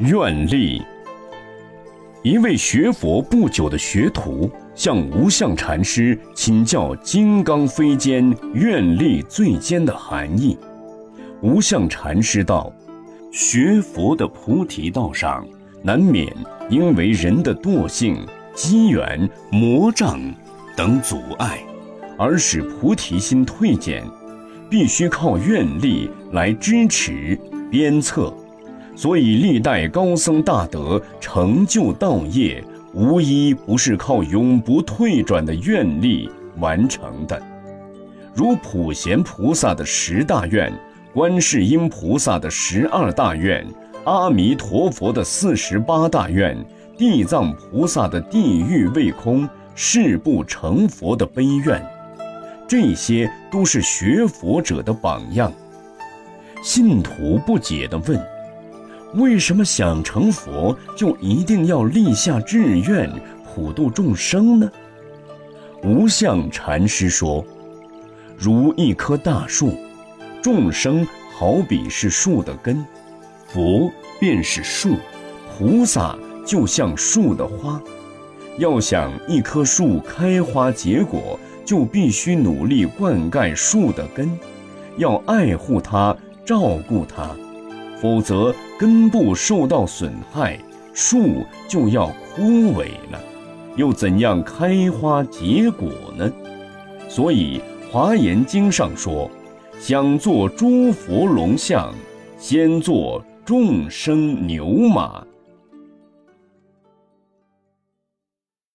愿力。一位学佛不久的学徒向无相禅师请教“金刚非坚，愿力最坚”的含义。无相禅师道：“学佛的菩提道上，难免因为人的惰性、机缘、魔障等阻碍，而使菩提心退减，必须靠愿力来支持鞭策。”所以，历代高僧大德成就道业，无一不是靠永不退转的愿力完成的。如普贤菩萨的十大愿，观世音菩萨的十二大愿，阿弥陀佛的四十八大愿，地藏菩萨的地狱未空誓不成佛的悲愿，这些都是学佛者的榜样。信徒不解地问。为什么想成佛就一定要立下志愿普度众生呢？无相禅师说：“如一棵大树，众生好比是树的根，佛便是树，菩萨就像树的花。要想一棵树开花结果，就必须努力灌溉树的根，要爱护它，照顾它。”否则，根部受到损害，树就要枯萎了，又怎样开花结果呢？所以《华严经》上说：“想做诸佛龙象，先做众生牛马。”